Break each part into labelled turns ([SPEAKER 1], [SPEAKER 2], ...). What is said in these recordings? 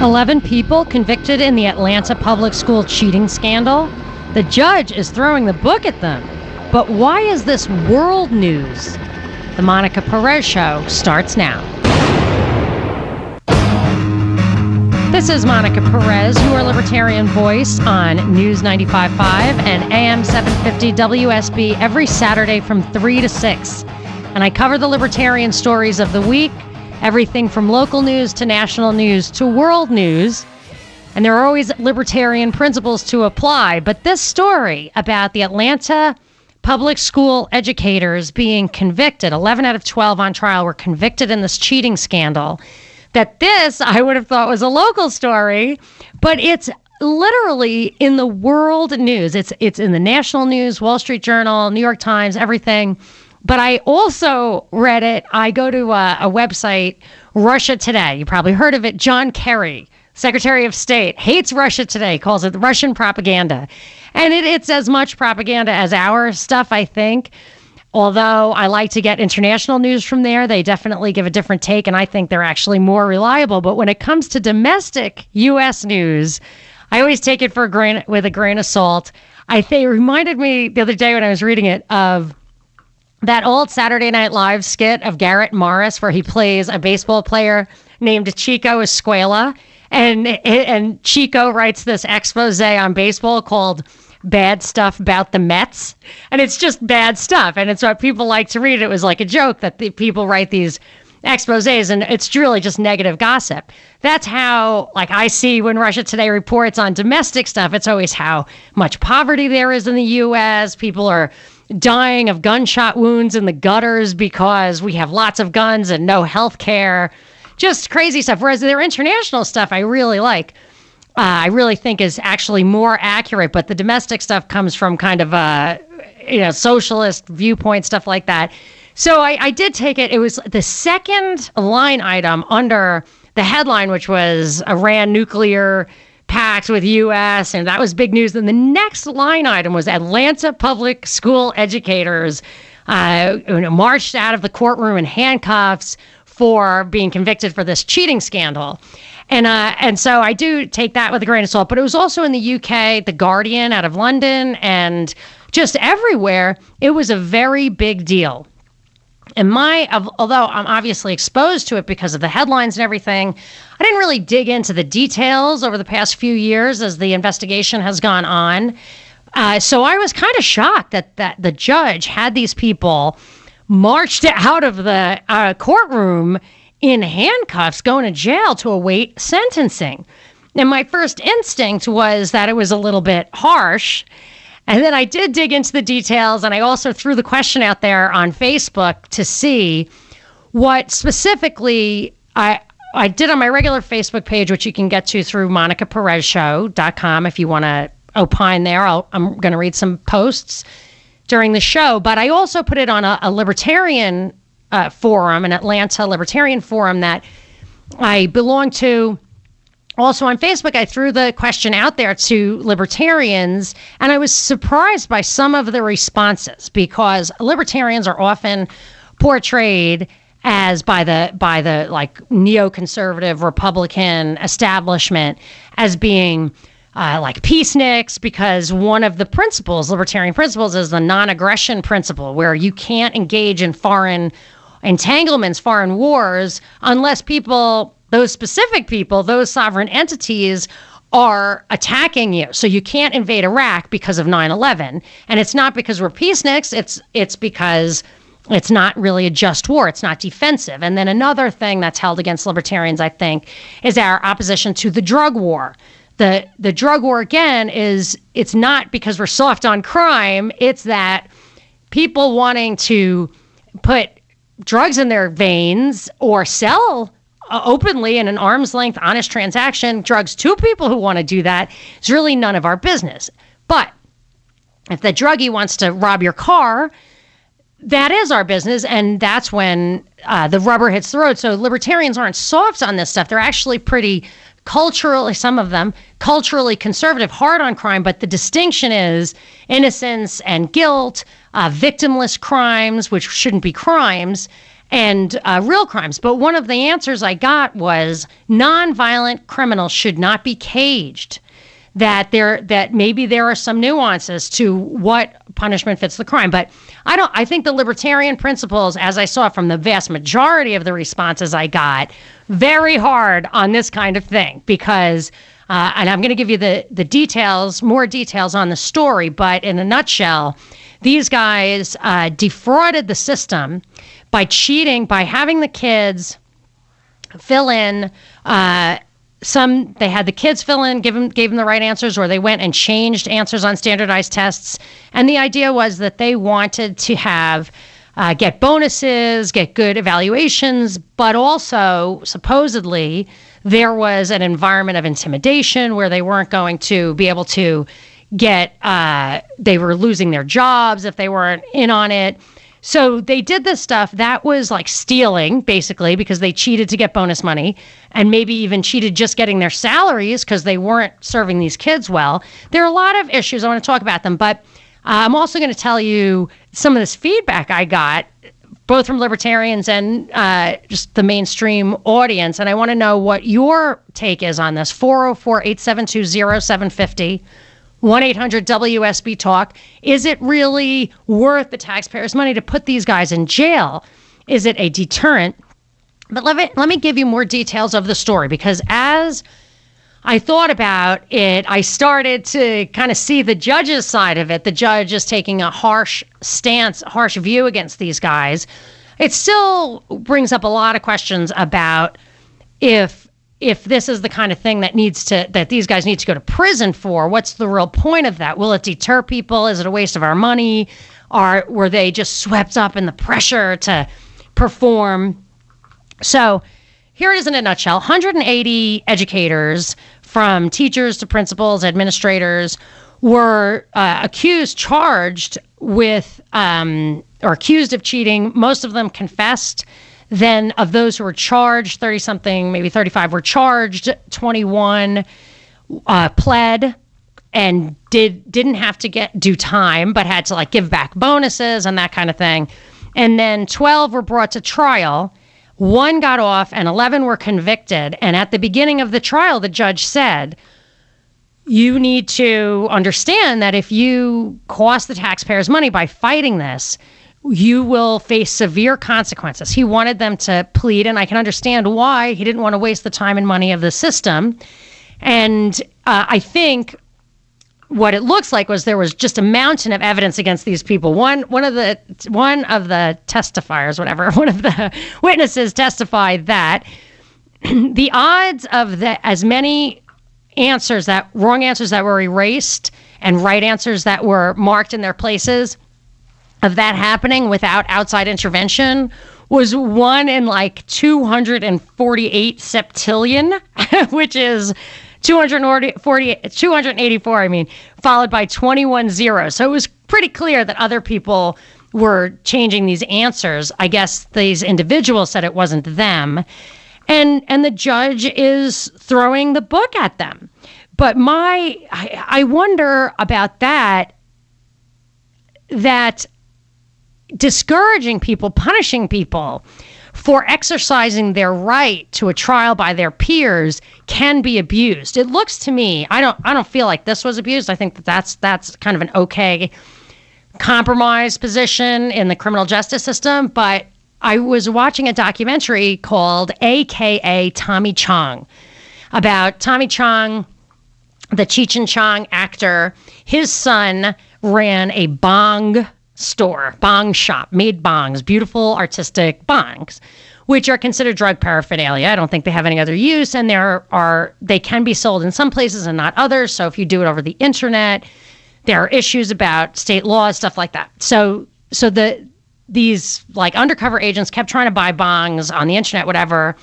[SPEAKER 1] 11 people convicted in the Atlanta public school cheating scandal. The judge is throwing the book at them. But why is this world news? The Monica Perez Show starts now. This is Monica Perez, your libertarian voice on News 95.5 and AM 750 WSB every Saturday from 3 to 6. And I cover the libertarian stories of the week, everything from local news to national news to world news. And there are always libertarian principles to apply. But this story about the Atlanta public school educators being convicted, 11 out of 12 on trial were convicted in this cheating scandal that this I would have thought was a local story, but it's literally in the world news. It's it's in the national news, Wall Street Journal, New York Times, everything. But I also read it. I go to a, a website, Russia Today. You probably heard of it. John Kerry, Secretary of State, hates Russia Today, calls it Russian propaganda. And it, it's as much propaganda as our stuff, I think. Although I like to get international news from there, they definitely give a different take, and I think they're actually more reliable. But when it comes to domestic U.S. news, I always take it for a grain with a grain of salt. I think it reminded me the other day when I was reading it of that old Saturday Night Live skit of Garrett Morris, where he plays a baseball player named Chico Escuela, and and Chico writes this expose on baseball called bad stuff about the Mets, and it's just bad stuff, and it's what people like to read. It was like a joke that the people write these exposés, and it's really just negative gossip. That's how, like, I see when Russia Today reports on domestic stuff. It's always how much poverty there is in the U.S. People are dying of gunshot wounds in the gutters because we have lots of guns and no health care. Just crazy stuff. Whereas their international stuff, I really like uh, I really think is actually more accurate. But the domestic stuff comes from kind of a you know socialist viewpoint stuff like that. So I, I did take it. It was the second line item under the headline, which was Iran nuclear pact with U.S. and that was big news. Then the next line item was Atlanta public school educators uh, marched out of the courtroom in handcuffs for being convicted for this cheating scandal. And uh, and so I do take that with a grain of salt. But it was also in the UK, The Guardian out of London, and just everywhere. It was a very big deal. And my, although I'm obviously exposed to it because of the headlines and everything, I didn't really dig into the details over the past few years as the investigation has gone on. Uh, so I was kind of shocked that that the judge had these people marched out of the uh, courtroom in handcuffs going to jail to await sentencing. And my first instinct was that it was a little bit harsh. And then I did dig into the details and I also threw the question out there on Facebook to see what specifically I I did on my regular Facebook page, which you can get to through monicaperezshow.com if you want to opine there. i am going to read some posts during the show, but I also put it on a, a libertarian uh, forum, an Atlanta Libertarian forum that I belong to. Also on Facebook, I threw the question out there to libertarians, and I was surprised by some of the responses because libertarians are often portrayed as by the by the like neoconservative Republican establishment as being uh, like peaceniks because one of the principles, libertarian principles, is the non-aggression principle, where you can't engage in foreign entanglements, foreign wars, unless people, those specific people, those sovereign entities, are attacking you. So you can't invade Iraq because of 9/11, and it's not because we're peaceniks. It's it's because it's not really a just war. It's not defensive. And then another thing that's held against libertarians, I think, is our opposition to the drug war. The the drug war again is it's not because we're soft on crime. It's that people wanting to put drugs in their veins or sell openly in an arm's length, honest transaction, drugs to people who want to do that is really none of our business. But if the druggie wants to rob your car, that is our business, and that's when uh, the rubber hits the road. So libertarians aren't soft on this stuff; they're actually pretty culturally, some of them culturally conservative, hard on crime. But the distinction is innocence and guilt, uh, victimless crimes, which shouldn't be crimes, and uh, real crimes. But one of the answers I got was nonviolent criminals should not be caged that there that maybe there are some nuances to what punishment fits the crime but i don't i think the libertarian principles as i saw from the vast majority of the responses i got very hard on this kind of thing because uh, and i'm going to give you the the details more details on the story but in a nutshell these guys uh, defrauded the system by cheating by having the kids fill in uh, some they had the kids fill in, give them gave them the right answers, or they went and changed answers on standardized tests. And the idea was that they wanted to have uh, get bonuses, get good evaluations, but also supposedly there was an environment of intimidation where they weren't going to be able to get uh, they were losing their jobs if they weren't in on it so they did this stuff that was like stealing, basically, because they cheated to get bonus money and maybe even cheated just getting their salaries because they weren't serving these kids well. There are a lot of issues. I want to talk about them, but uh, I'm also going to tell you some of this feedback I got both from libertarians and uh, just the mainstream audience. And I want to know what your take is on this 404 872 0750. 1 800 WSB Talk. Is it really worth the taxpayers' money to put these guys in jail? Is it a deterrent? But let me, let me give you more details of the story because as I thought about it, I started to kind of see the judge's side of it. The judge is taking a harsh stance, harsh view against these guys. It still brings up a lot of questions about if if this is the kind of thing that needs to that these guys need to go to prison for what's the real point of that? Will it deter people? Is it a waste of our money? Or were they just swept up in the pressure to perform? So here it is in a nutshell. 180 educators from teachers to principals administrators were uh, accused charged with um, or accused of cheating. Most of them confessed then, of those who were charged, 30 something, maybe 35 were charged, 21 uh, pled and did didn't have to get do time but had to like give back bonuses and that kind of thing. And then 12 were brought to trial. One got off and 11 were convicted. And at the beginning of the trial the judge said you need to understand that if you cost the taxpayers money by fighting this you will face severe consequences. He wanted them to plead, and I can understand why. He didn't want to waste the time and money of the system. And uh, I think what it looks like was there was just a mountain of evidence against these people. One one of the one of the testifiers, whatever, one of the witnesses testified that the odds of the as many answers that wrong answers that were erased and right answers that were marked in their places of that happening without outside intervention was one in like 248 septillion, which is 240, 284, I mean, followed by 21 zeros. So it was pretty clear that other people were changing these answers. I guess these individuals said it wasn't them. And and the judge is throwing the book at them. But my I, I wonder about that that discouraging people, punishing people for exercising their right to a trial by their peers can be abused. It looks to me, I don't I don't feel like this was abused. I think that that's that's kind of an okay compromise position in the criminal justice system, but I was watching a documentary called AKA Tommy Chong about Tommy Chong, the Cheech and Chong actor. His son ran a bong store, bong shop, made bongs, beautiful artistic bongs, which are considered drug paraphernalia. I don't think they have any other use, and there are they can be sold in some places and not others. So if you do it over the internet, there are issues about state laws, stuff like that. So so the these like undercover agents kept trying to buy bongs on the internet, whatever.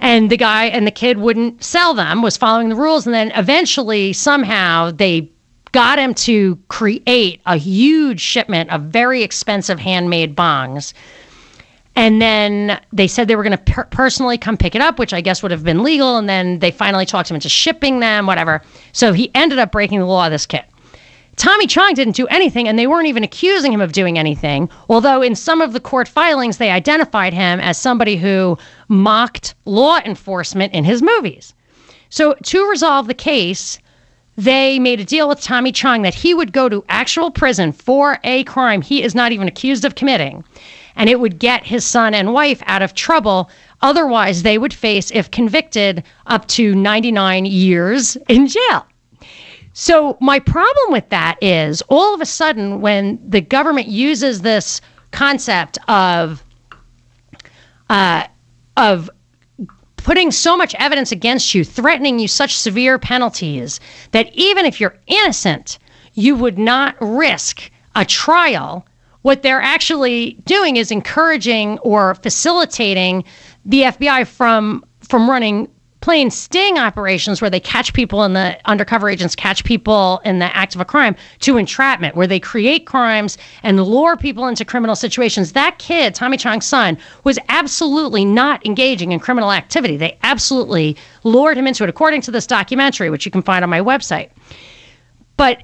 [SPEAKER 1] and the guy and the kid wouldn't sell them was following the rules and then eventually somehow they got him to create a huge shipment of very expensive handmade bongs and then they said they were going to per- personally come pick it up which i guess would have been legal and then they finally talked him into shipping them whatever so he ended up breaking the law this kid Tommy Chong didn't do anything, and they weren't even accusing him of doing anything. Although, in some of the court filings, they identified him as somebody who mocked law enforcement in his movies. So, to resolve the case, they made a deal with Tommy Chong that he would go to actual prison for a crime he is not even accused of committing, and it would get his son and wife out of trouble. Otherwise, they would face, if convicted, up to 99 years in jail. So, my problem with that is all of a sudden, when the government uses this concept of, uh, of putting so much evidence against you, threatening you such severe penalties that even if you're innocent, you would not risk a trial. What they're actually doing is encouraging or facilitating the FBI from from running plain sting operations where they catch people and the undercover agents catch people in the act of a crime to entrapment where they create crimes and lure people into criminal situations. That kid tommy chong's son was absolutely not engaging in criminal activity. They absolutely lured him into it according to this documentary which you can find on my website. But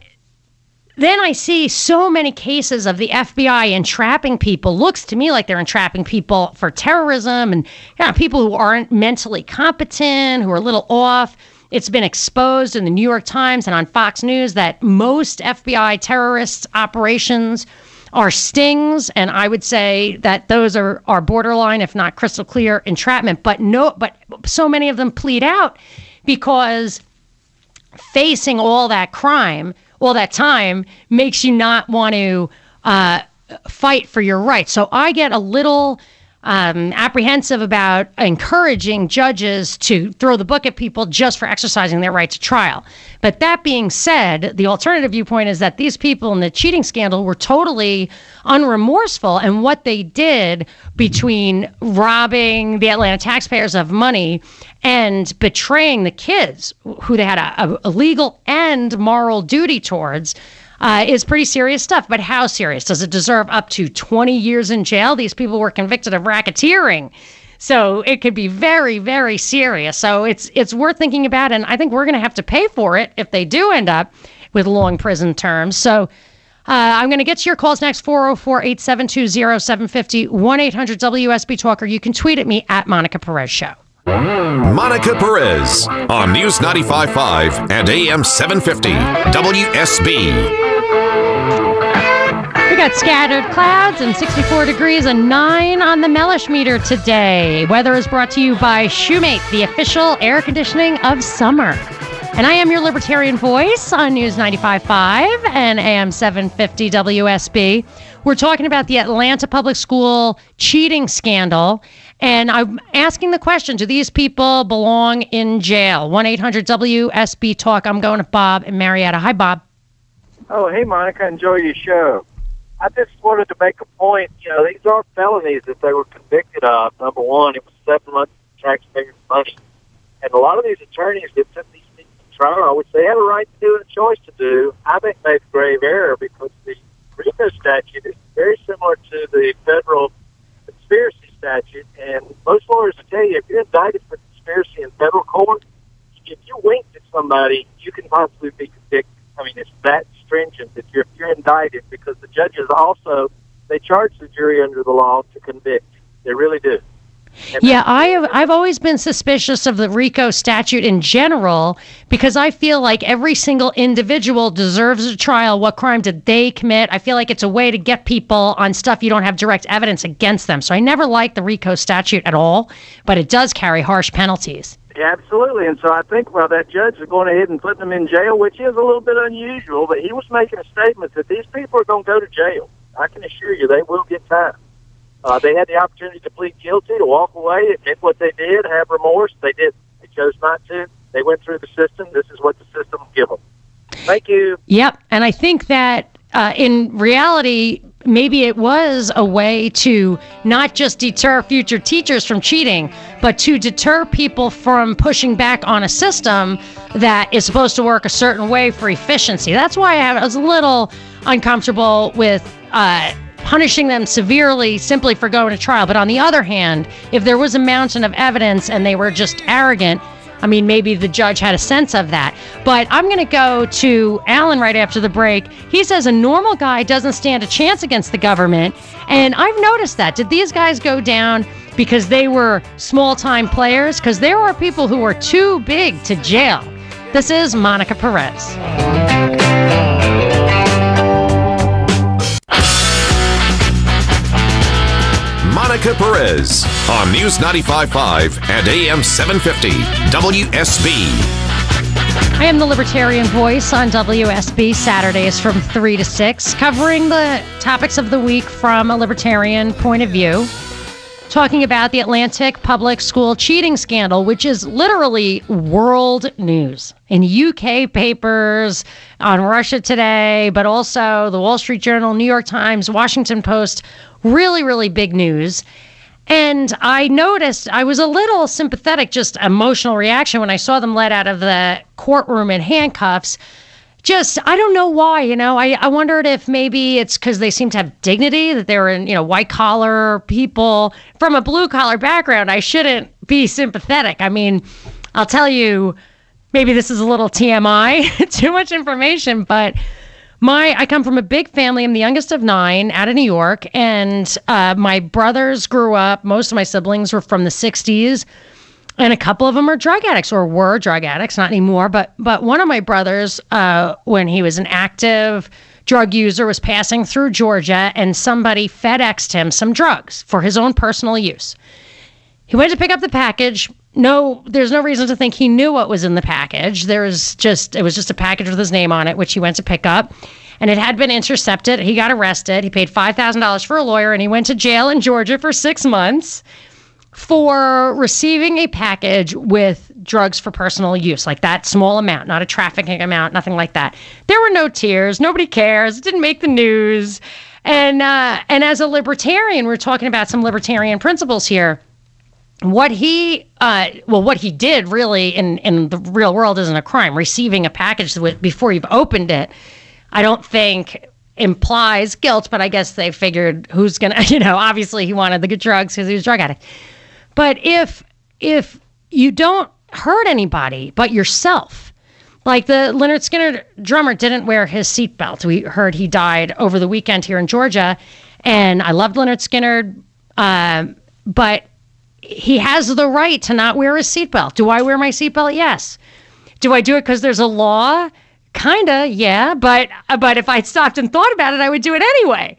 [SPEAKER 1] then I see so many cases of the FBI entrapping people. Looks to me like they're entrapping people for terrorism and you know, people who aren't mentally competent, who are a little off. It's been exposed in the New York Times and on Fox News that most FBI terrorist operations are stings, and I would say that those are, are borderline, if not crystal clear, entrapment. But no, but so many of them plead out because facing all that crime all that time makes you not want to uh, fight for your rights. So I get a little um, apprehensive about encouraging judges to throw the book at people just for exercising their right to trial. But that being said, the alternative viewpoint is that these people in the cheating scandal were totally unremorseful, and what they did between robbing the Atlanta taxpayers of money and betraying the kids who they had a, a legal and moral duty towards uh, is pretty serious stuff. But how serious? Does it deserve up to 20 years in jail? These people were convicted of racketeering. So it could be very, very serious. So it's it's worth thinking about, and I think we're going to have to pay for it if they do end up with long prison terms. So uh, I'm going to get to your calls next 404 872 0750 1 800 WSB Talker. You can tweet at me at Monica Perez Show.
[SPEAKER 2] Monica Perez on News 95.5 and AM 750 WSB.
[SPEAKER 1] We got scattered clouds and 64 degrees and 9 on the Mellish meter today. Weather is brought to you by Shoemate, the official air conditioning of summer. And I am your libertarian voice on News 95.5 and AM 750 WSB. We're talking about the Atlanta Public School cheating scandal. And I'm asking the question do these people belong in jail? 1 800 WSB Talk. I'm going to Bob and Marietta. Hi, Bob.
[SPEAKER 3] Oh, hey, Monica. Enjoy your show. I just wanted to make a point. You know, these are felonies that they were convicted of. Number one, it was seven months of taxpayers' money. And a lot of these attorneys that took these things to trial, which they have a right to do and a choice to do, I think made a grave error because the RICO statute is very similar to the federal conspiracy statute, and most lawyers will tell you if you're indicted for conspiracy in federal court, if you winked at somebody, you can possibly be convicted. I mean, it's that stringent that you're, if you're indicted because the judges also they charge the jury under the law to convict. They really do.
[SPEAKER 1] Yeah, I have, I've always been suspicious of the RICO statute in general because I feel like every single individual deserves a trial. What crime did they commit? I feel like it's a way to get people on stuff you don't have direct evidence against them. So I never liked the RICO statute at all, but it does carry harsh penalties.
[SPEAKER 3] Yeah, absolutely. And so I think, well, that judge is going ahead and putting them in jail, which is a little bit unusual, but he was making a statement that these people are going to go to jail. I can assure you they will get time. Uh, they had the opportunity to plead guilty, to walk away, admit what they did, have remorse. They did. They chose not to. They went through the system. This is what the system will give them. Thank you.
[SPEAKER 1] Yep. And I think that uh, in reality, maybe it was a way to not just deter future teachers from cheating, but to deter people from pushing back on a system that is supposed to work a certain way for efficiency. That's why I was a little uncomfortable with. Uh, punishing them severely simply for going to trial. But on the other hand, if there was a mountain of evidence and they were just arrogant, I mean, maybe the judge had a sense of that. But I'm going to go to Alan right after the break. He says a normal guy doesn't stand a chance against the government. And I've noticed that. Did these guys go down because they were small time players? Because there are people who are too big to jail. This is Monica Perez.
[SPEAKER 2] Monica Perez on News 95.5 and AM 750 WSB.
[SPEAKER 1] I am the Libertarian Voice on WSB Saturdays from 3 to 6, covering the topics of the week from a libertarian point of view. Talking about the Atlanta public school cheating scandal, which is literally world news in UK papers, on Russia Today, but also the Wall Street Journal, New York Times, Washington Post, really, really big news. And I noticed I was a little sympathetic, just emotional reaction when I saw them let out of the courtroom in handcuffs. Just, I don't know why, you know. I, I wondered if maybe it's because they seem to have dignity, that they were in, you know, white collar people from a blue collar background. I shouldn't be sympathetic. I mean, I'll tell you, maybe this is a little TMI, too much information, but my I come from a big family. I'm the youngest of nine out of New York, and uh, my brothers grew up. Most of my siblings were from the '60s, and a couple of them are drug addicts or were drug addicts, not anymore. But but one of my brothers, uh, when he was an active drug user, was passing through Georgia, and somebody FedExed him some drugs for his own personal use. He went to pick up the package no, there's no reason to think he knew what was in the package. There's just, it was just a package with his name on it, which he went to pick up. And it had been intercepted. He got arrested. He paid $5,000 for a lawyer and he went to jail in Georgia for six months for receiving a package with drugs for personal use, like that small amount, not a trafficking amount, nothing like that. There were no tears. Nobody cares. It didn't make the news. And, uh, and as a libertarian, we're talking about some libertarian principles here what he uh, well what he did really in in the real world isn't a crime. Receiving a package before you've opened it i don't think implies guilt but i guess they figured who's gonna you know obviously he wanted the good drugs because he was drug addict. But if if you don't hurt anybody but yourself like the Lynyrd Skynyrd drummer didn't wear his seatbelt. We heard he died over the weekend here in georgia and i loved Lynyrd Skynyrd um, but he has the right to not wear a seatbelt. Do I wear my seatbelt? Yes. Do I do it because there's a law? Kinda, yeah. But uh, but if I stopped and thought about it, I would do it anyway.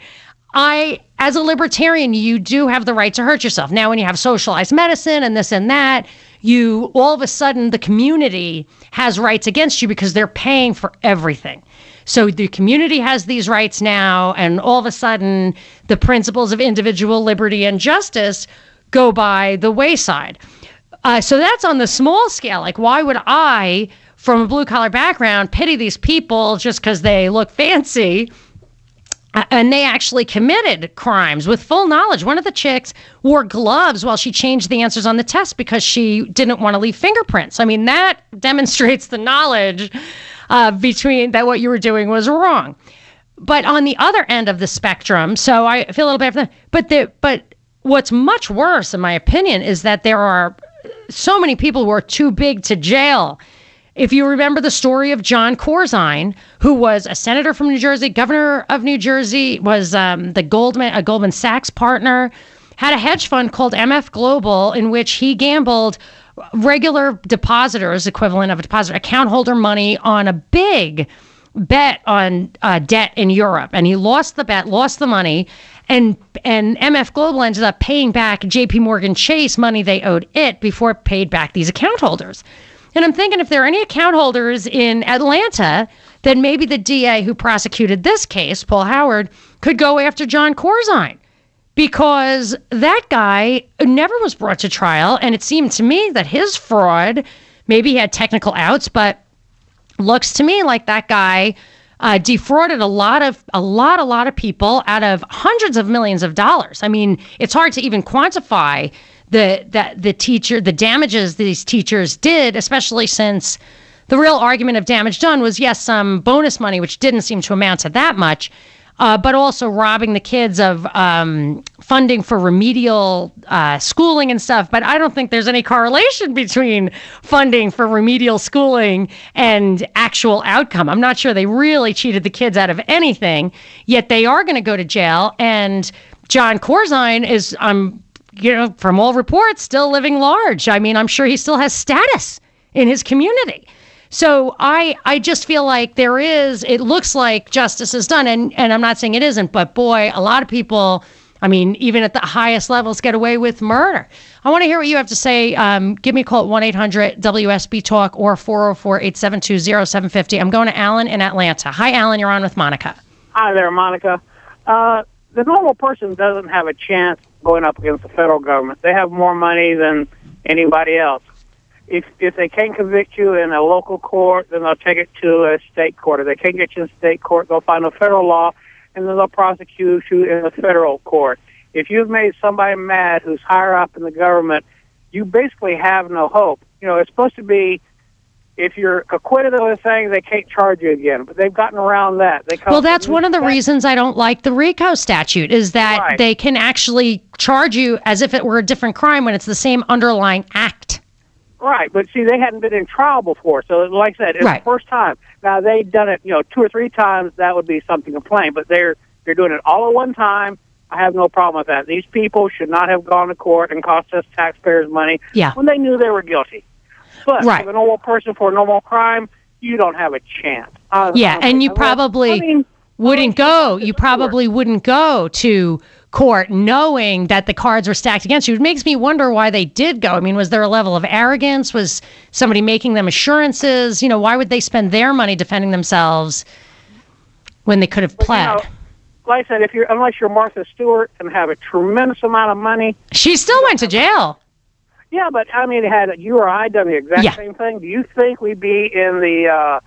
[SPEAKER 1] I, as a libertarian, you do have the right to hurt yourself. Now, when you have socialized medicine and this and that, you all of a sudden the community has rights against you because they're paying for everything. So the community has these rights now, and all of a sudden, the principles of individual liberty and justice go by the wayside. Uh, so that's on the small scale. Like, why would I, from a blue collar background, pity these people just because they look fancy? And they actually committed crimes with full knowledge. One of the chicks wore gloves while she changed the answers on the test because she didn't want to leave fingerprints. I mean, that demonstrates the knowledge uh, between that what you were doing was wrong. But on the other end of the spectrum, so I feel a little that. But the but what's much worse, in my opinion, is that there are so many people who are too big to jail. If you remember the story of Jon Corzine, who was a senator from New Jersey, governor of New Jersey, was um, the Goldman a Goldman Sachs partner, had a hedge fund called MF Global in which he gambled regular depositors, equivalent of a deposit account holder money on a big bet on uh, debt in Europe, and he lost the bet, lost the money, and and MF Global ended up paying back JP Morgan Chase money they owed it before it paid back these account holders. And I'm thinking if there are any account holders in Atlanta, then maybe the DA who prosecuted this case, Paul Howard, could go after Jon Corzine because that guy never was brought to trial. And it seemed to me that his fraud, maybe he had technical outs, but looks to me like that guy uh, defrauded a lot of a lot a lot of people out of hundreds of millions of dollars. I mean, it's hard to even quantify the that the teacher the damages these teachers did, especially since the real argument of damage done was yes, some bonus money, which didn't seem to amount to that much uh, but also robbing the kids of um, funding for remedial uh, schooling and stuff. But I don't think there's any correlation between funding for remedial schooling and actual outcome. I'm not sure they really cheated the kids out of anything, yet they are going to go to jail. And Jon Corzine is, um, you know, from all reports, still living large. I mean, I'm sure he still has status in his community. So I I just feel like there is it looks like justice is done and and I'm not saying it isn't but boy a lot of people I mean even at the highest levels get away with murder. I want to hear what you have to say. Um, give me a call at 1-800-WSB Talk or 404-872-0750. I'm going to Alan in Atlanta. Hi Alan, you're on with Monica.
[SPEAKER 4] Hi there, Monica. Uh, the normal person doesn't have a chance going up against the federal government. They have more money than anybody else if if they can't convict you in a local court, then they'll take it to a state court. If they can't get you in state court, they'll find a federal law, and then they'll prosecute you in the federal court. If you've made somebody mad who's higher up in the government, you basically have no hope. You know, it's supposed to be if you're acquitted of a thing, they can't charge you again. But they've gotten around that. They
[SPEAKER 1] well, that's one of the reasons I don't like the RICO statute is that right. they can actually charge you as if it were a different crime when it's the same underlying act.
[SPEAKER 4] Right, but see, they hadn't been in trial before, so like I said, it's right. the first time. Now they've done it, you know, two or three times. That would be something to complain, but they're they're doing it all at one time. I have no problem with that. These people should not have gone to court and cost us taxpayers money
[SPEAKER 1] yeah.
[SPEAKER 4] when they knew they were guilty. But right. for a normal person for a normal crime, you don't have a chance.
[SPEAKER 1] Uh, yeah, and you probably I mean, wouldn't go. You probably wouldn't go to court knowing that the cards were stacked against you. It makes me wonder why they did go. I mean, was there a level of arrogance? Was somebody making them assurances? You know, why would they spend their money defending themselves when they could have pled?
[SPEAKER 4] You know, like I said, if you're unless you're Martha Stewart and have a tremendous amount of money,
[SPEAKER 1] she still went to jail.
[SPEAKER 4] Yeah, but I mean, had you or I done the exact yeah. same thing, do you think we'd be in the uh,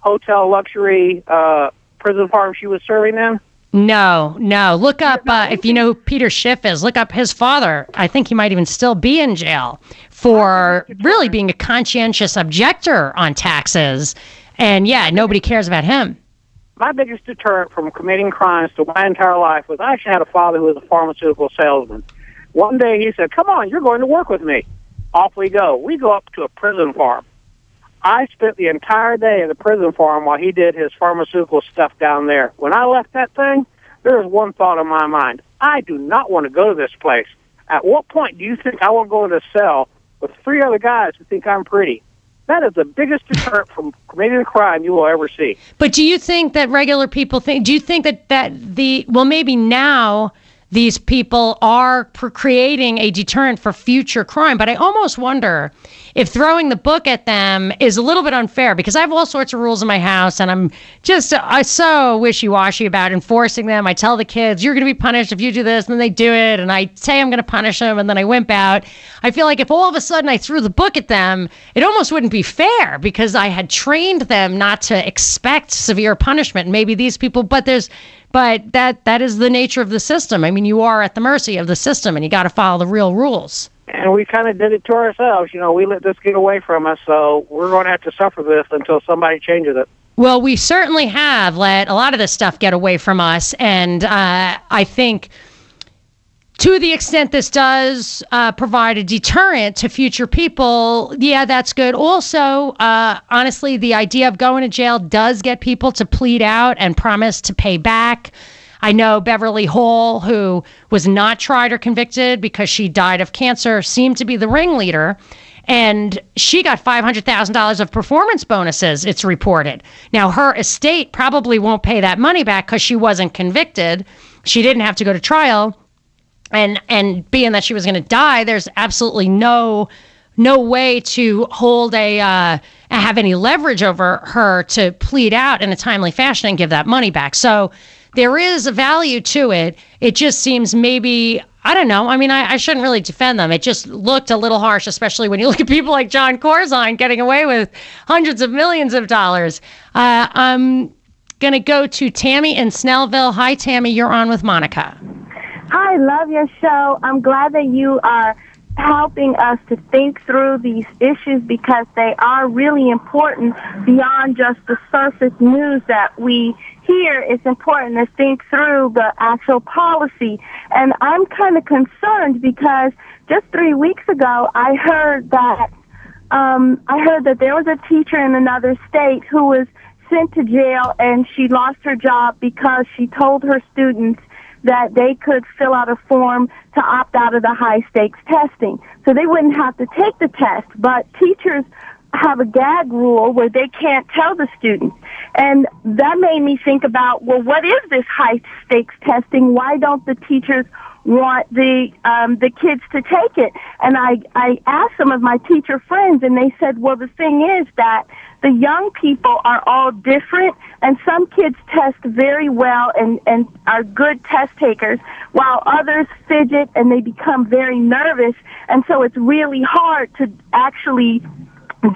[SPEAKER 4] hotel luxury uh, prison farm she was serving in?
[SPEAKER 1] No, no. Look up uh, if you know who Peter Schiff is. Look up his father. I think he might even still be in jail for really being a conscientious objector on taxes. And yeah, nobody cares about him.
[SPEAKER 4] My biggest deterrent from committing crimes to my entire life was I actually had a father who was a pharmaceutical salesman. One day he said, "Come on, you're going to work with me." Off we go. We go up to a prison farm. I spent the entire day in the prison farm while he did his pharmaceutical stuff down there. When I left that thing, there was one thought in my mind. I do not want to go to this place. At what point do you think I will go to a cell with three other guys who think I'm pretty? That is the biggest deterrent from committing a crime you will ever see.
[SPEAKER 1] But do you think that regular people think, do you think that, that the, well, maybe now these people are creating a deterrent for future crime. But I almost wonder if throwing the book at them is a little bit unfair because I have all sorts of rules in my house and I'm just uh, I so wishy washy about enforcing them. I tell the kids, you're going to be punished if you do this, and then they do it. And I say I'm going to punish them, and then I wimp out. I feel like if all of a sudden I threw the book at them, it almost wouldn't be fair because I had trained them not to expect severe punishment. Maybe these people, but there's but that that is the nature of the system. I mean, you are at the mercy of the system, and you got to follow the real rules.
[SPEAKER 4] And we kind of did it to ourselves. You know, we let this get away from us, so we're going to have to suffer this until somebody changes it.
[SPEAKER 1] Well, we certainly have let a lot of this stuff get away from us, and uh, I think to the extent this does uh, provide a deterrent to future people, yeah, that's good. Also, uh, honestly, the idea of going to jail does get people to plead out and promise to pay back. I know Beverly Hall, who was not tried or convicted because she died of cancer, seemed to be the ringleader. And she got $500,000 of performance bonuses, it's reported. Now, her estate probably won't pay that money back because she wasn't convicted. She didn't have to go to trial and and being that she was going to die, there's absolutely no no way to hold a uh, have any leverage over her to plead out in a timely fashion and give that money back. So there is a value to it. It just seems maybe I don't know. I mean, I, I, shouldn't really defend them. It just looked a little harsh, especially when you look at people like Jon Corzine getting away with hundreds of millions of dollars. Uh, um, going to go to Tammy in Snellville. Hi, Tammy. You're on with Monica.
[SPEAKER 5] Hi, love your show. I'm glad that you are helping us to think through these issues because they are really important beyond just the surface news that we hear. It's important to think through the actual policy. And I'm kind of concerned because just three weeks ago, I heard that um, I heard that there was a teacher in another state who was sent to jail and she lost her job because she told her students that they could fill out a form to opt out of the high stakes testing. So they wouldn't have to take the test, but teachers have a gag rule where they can't tell the students. And that made me think about, well, what is this high stakes testing? Why don't the teachers want the um, the kids to take it. And I I asked some of my teacher friends, and they said, well, the thing is that the young people are all different, and some kids test very well and and are good test takers, while others fidget and they become very nervous, and so it's really hard to actually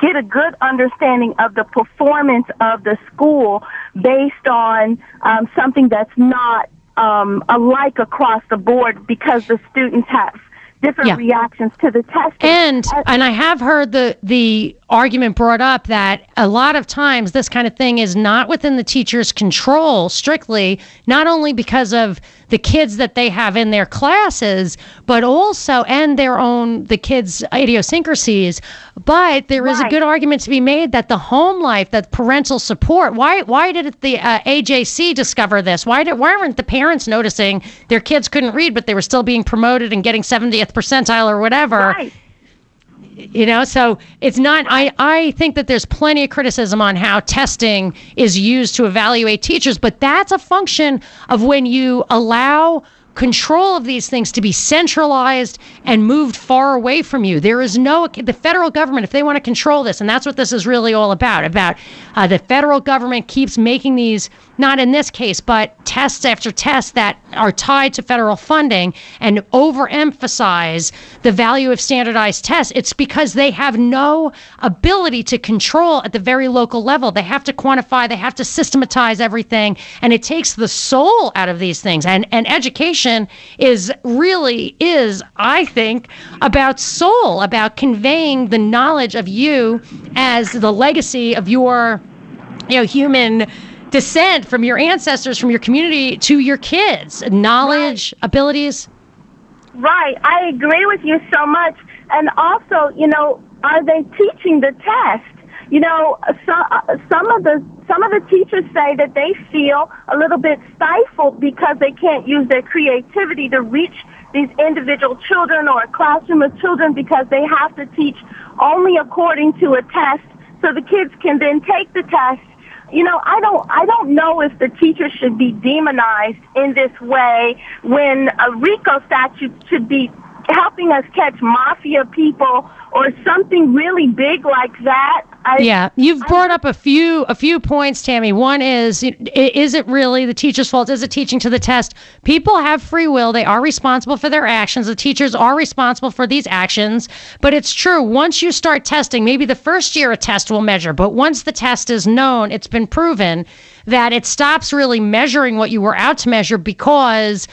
[SPEAKER 5] get a good understanding of the performance of the school based on um, something that's not um, alike across the board because the students have different yeah. reactions to the test.
[SPEAKER 1] And and I have heard the the argument brought up that a lot of times this kind of thing is not within the teacher's control strictly, not only because of the kids that they have in their classes, but also and their own the kids' idiosyncrasies. But there is right. a good argument to be made that the home life, that parental support. Why why did the uh, AJC discover this? Why did why weren't the parents noticing their kids couldn't read, but they were still being promoted and getting 70th percentile or whatever?
[SPEAKER 5] Right
[SPEAKER 1] you know so it's not i i think that there's plenty of criticism on how testing is used to evaluate teachers but that's a function of when you allow control of these things to be centralized and moved far away from you. There is no, the federal government, if they want to control this, and that's what this is really all about, about uh, the federal government keeps making these, not in this case, but tests after tests that are tied to federal funding and overemphasize the value of standardized tests. It's because they have no ability to control at the very local level. They have to quantify, they have to systematize everything, and it takes the soul out of these things. And, and education is really is, I think, about soul, about conveying the knowledge of you as the legacy of your, you know, human descent from your ancestors, from your community to your kids, knowledge, right. abilities.
[SPEAKER 5] Right. I agree with you so much. And also, you know, are they teaching the test? You know, some, uh, some of the some of the teachers say that they feel a little bit stifled because they can't use their creativity to reach these individual children or a classroom of children because they have to teach only according to a test so the kids can then take the test you know, I don't, I don't know if the teachers should be demonized in this way when a RICO statute should be helping us catch mafia people or something really big like that.
[SPEAKER 1] I, yeah, you've brought up a few a few points, Tammy. One is is it really the teacher's fault? Is it teaching to the test? People have free will. They are responsible for their actions. The teachers are responsible for these actions. But it's true. Once you start testing, maybe the first year a test will measure, but once the test is known, it's been proven that it stops really measuring what you were out to measure because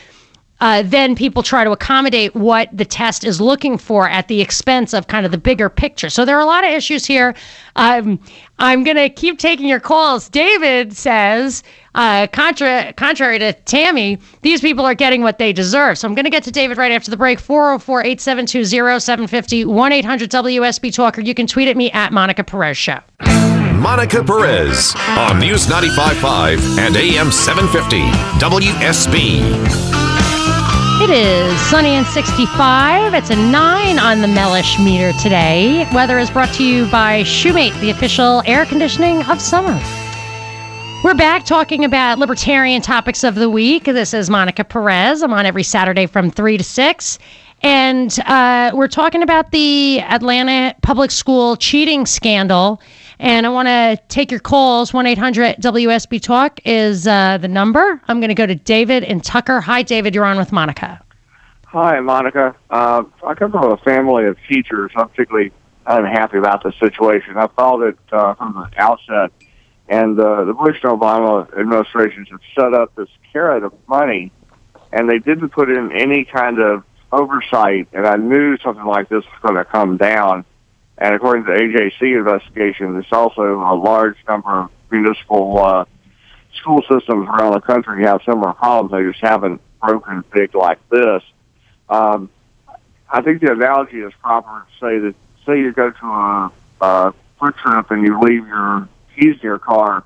[SPEAKER 1] uh, then people try to accommodate what the test is looking for at the expense of kind of the bigger picture. So there are a lot of issues here. Um, I'm going to keep taking your calls. David says, uh, contra- contrary to Tammy, these people are getting what they deserve. So I'm going to get to David right after the break. 404 872 0750 1 800 WSB Talker. You can tweet at me at Monica Perez Show.
[SPEAKER 2] Monica Perez on News 95.5 and AM 750 WSB.
[SPEAKER 1] It is sunny and 65. It's a 9 on the Mellish meter today. Weather is brought to you by Shoemate, the official air conditioning of summer. We're back talking about libertarian topics of the week. This is Monica Perez. I'm on every Saturday from 3 to 6. And uh, we're talking about the Atlanta public school cheating scandal. And I want to take your calls. 1 800 WSB Talk is uh, the number. I'm going to go to David and Tucker. Hi, David. You're on with Monica.
[SPEAKER 6] Hi, Monica. Uh, I come from a family of teachers. I'm particularly unhappy about the situation. I thought it uh, from the outset And uh, the Bush and Obama administrations have set up this carrot of money, and they didn't put in any kind of oversight. And I knew something like this was going to come down. And according to the AJC investigation, there's also a large number of municipal uh, school systems around the country have similar problems. They just haven't broken big like this. Um, I think the analogy is proper to say that, say you go to a, a QuikTrip and you leave your keys in your car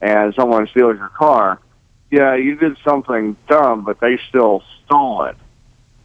[SPEAKER 6] and someone steals your car. Yeah, you did something dumb, but they still stole it.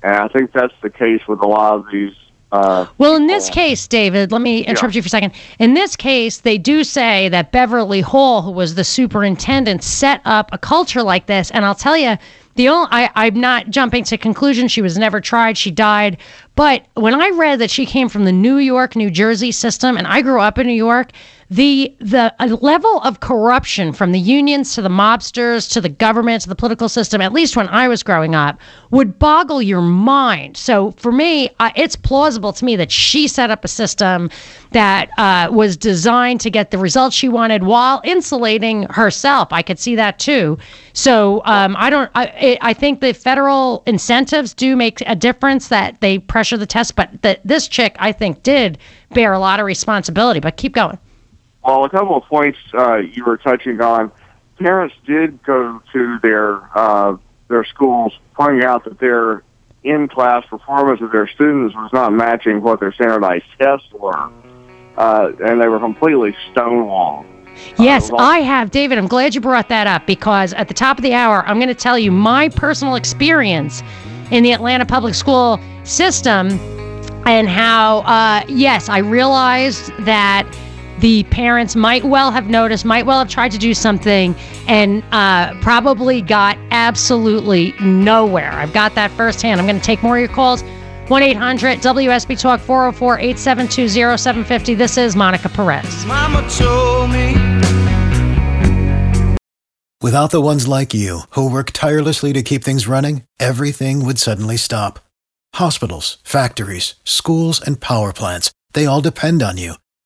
[SPEAKER 6] And I think that's the case with a lot of these uh,
[SPEAKER 1] well, in this case, David, let me interrupt yeah. you for a second. In this case, they do say that Beverly Hall, who was the superintendent, set up a culture like this. And I'll tell you, the only I, I'm not jumping to conclusions. She was never tried. She died. But when I read that she came from the New York, New Jersey system, and I grew up in New York, the the level of corruption from the unions to the mobsters to the government to the political system, at least when I was growing up, would boggle your mind. So for me, uh, it's plausible to me that she set up a system that uh, was designed to get the results she wanted while insulating herself. I could see that too. So um, I don't. I, I think the federal incentives do make a difference that they pressure the test, but that this chick I think did bear a lot of responsibility. But keep going.
[SPEAKER 6] Well, a couple of points uh, you were touching on. Parents did go to their uh, their schools, pointing out that their in-class performance of their students was not matching what their standardized tests were, uh, and they were completely stonewalled.
[SPEAKER 1] Yes, uh, I have, David. I'm glad you brought that up because at the top of the hour, I'm going to tell you my personal experience in the Atlanta public school system and how, uh, yes, I realized that the parents might well have noticed, might well have tried to do something, and uh, probably got absolutely nowhere. I've got that firsthand. I'm going to take more of your calls. 1 800 WSB Talk 404 872 0750. This is Monica Perez. Mama told me.
[SPEAKER 7] Without the ones like you, who work tirelessly to keep things running, everything would suddenly stop. Hospitals, factories, schools, and power plants, they all depend on you.